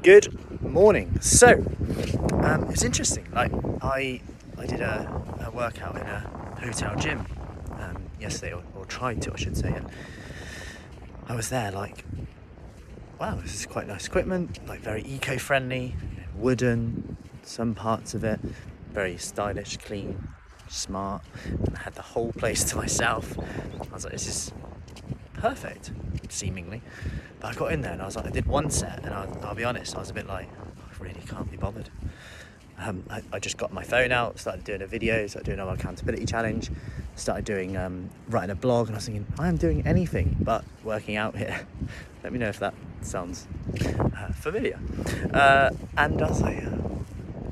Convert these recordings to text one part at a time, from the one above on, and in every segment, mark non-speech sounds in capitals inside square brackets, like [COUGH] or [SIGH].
Good morning. So, um, it's interesting. Like, I I did a, a workout in a hotel gym um, yesterday, or, or tried to, I should say, and I was there like, wow, this is quite nice equipment, like very eco-friendly, wooden, some parts of it, very stylish, clean, smart. And I had the whole place to myself. I was like, this is perfect, seemingly. But I got in there and I was like, I did one set, and I, will be honest, I was a bit like, I really can't be bothered. Um, I, I, just got my phone out, started doing a video, started doing our accountability challenge, started doing um, writing a blog, and I was thinking, I am doing anything but working out here. [LAUGHS] Let me know if that sounds uh, familiar. Uh, and I was like, uh,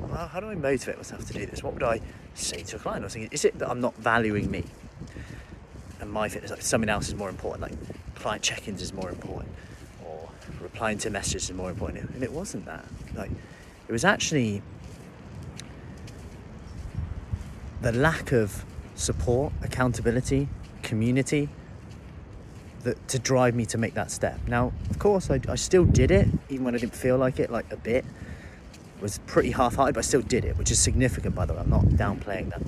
well, how do I motivate myself to do this? What would I say to a client? I was thinking, is it that I'm not valuing me and my fitness? Like something else is more important, like client check-ins is more important, or replying to messages is more important. And it wasn't that. Like, it was actually the lack of support, accountability, community that to drive me to make that step. Now, of course, I, I still did it, even when I didn't feel like it, like a bit. It was pretty half-hearted, but I still did it, which is significant, by the way. I'm not downplaying that.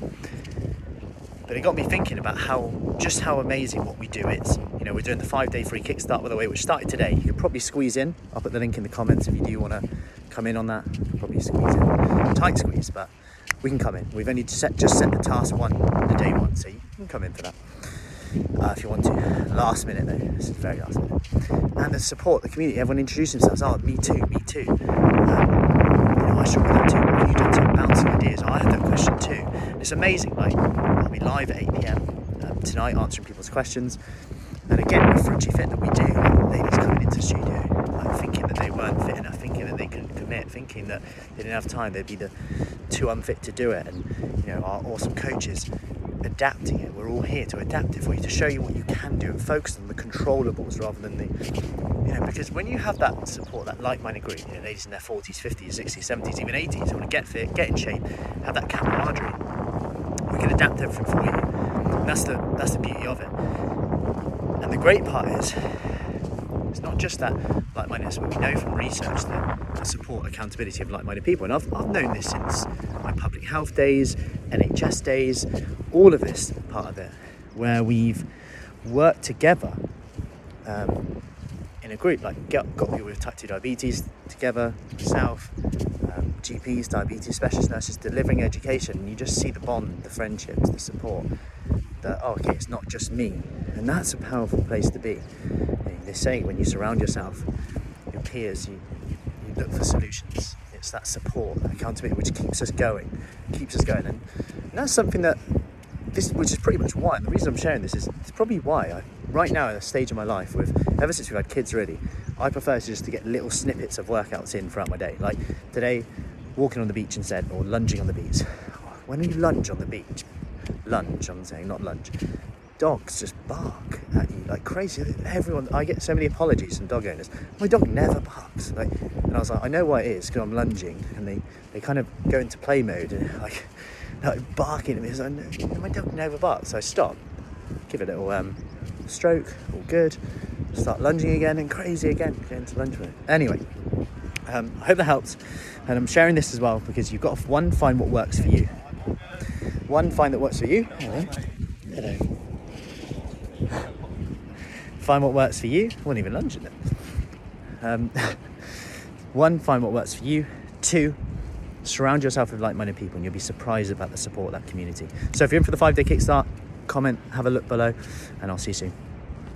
But it got me thinking about how just how amazing what we do is. You know, we're doing the five-day free kickstart, by the way, which started today. You could probably squeeze in. I'll put the link in the comments if you do want to come in on that. Probably squeeze in, tight squeeze, but we can come in. We've only set, just set the task one, the day one, so you can come in for that uh, if you want to. Last minute though, this is very last minute. And the support, the community, everyone introduced themselves. Oh, me too, me too. Um, you know, I struggle with that too. What have you done to bouncing ideas? I had that question. It's amazing. Like I'll be live at 8 p.m. Um, tonight answering people's questions. And again, with Fruity Fit that we do, ladies coming into the studio, like thinking that they weren't fit enough, thinking that they couldn't commit, thinking that they didn't have time, they'd be the too unfit to do it. And you know, our awesome coaches adapting it. We're all here to adapt it for you, to show you what you can do and focus on the controllables rather than the, you know, because when you have that support, that like-minded group, you know, ladies in their 40s, 50s, 60s, 70s, even 80s, who want to get fit, get in shape, have that camaraderie, can adapt everything for you. And that's the, that's the beauty of it. And the great part is, it's not just that like-mindedness, but we know from research that support accountability of like-minded people, and I've, I've known this since my public health days, NHS days, all of this part of it, where we've worked together um, in a group, like got, got people with type 2 diabetes together, myself, um, GPs, diabetes specialist nurses, delivering education, and you just see the bond, the friendships, the support. That oh, okay, it's not just me, and that's a powerful place to be. they say when you surround yourself, your peers, you, you, look for solutions. It's that support, that accountability, which keeps us going, keeps us going, and, that's something that this, which is pretty much why. And the reason I'm sharing this is it's probably why I, right now at a stage of my life with ever since we've had kids really, I prefer to just to get little snippets of workouts in throughout my day. Like today, walking on the beach instead, or lunging on the beach. When you lunge on the beach, lunge, I'm saying, not lunge. Dogs just bark at you like crazy. Everyone, I get so many apologies from dog owners. My dog never barks. Like, and I was like, I know why it is because I'm lunging, and they, they kind of go into play mode and like [LAUGHS] like barking at me. So my dog never barks. So I stop, give it a little um, stroke, all good. Start lunging again and crazy again, get into lunge. Anyway, um, I hope that helps. And I'm sharing this as well because you've got to one find what works for you. One find that works for you. Hello. Hello. find what works for you. I won't even lunge at it. Um, [LAUGHS] one, find what works for you. Two, surround yourself with like-minded people and you'll be surprised about the support of that community. So if you're in for the five-day kickstart, comment, have a look below, and I'll see you soon.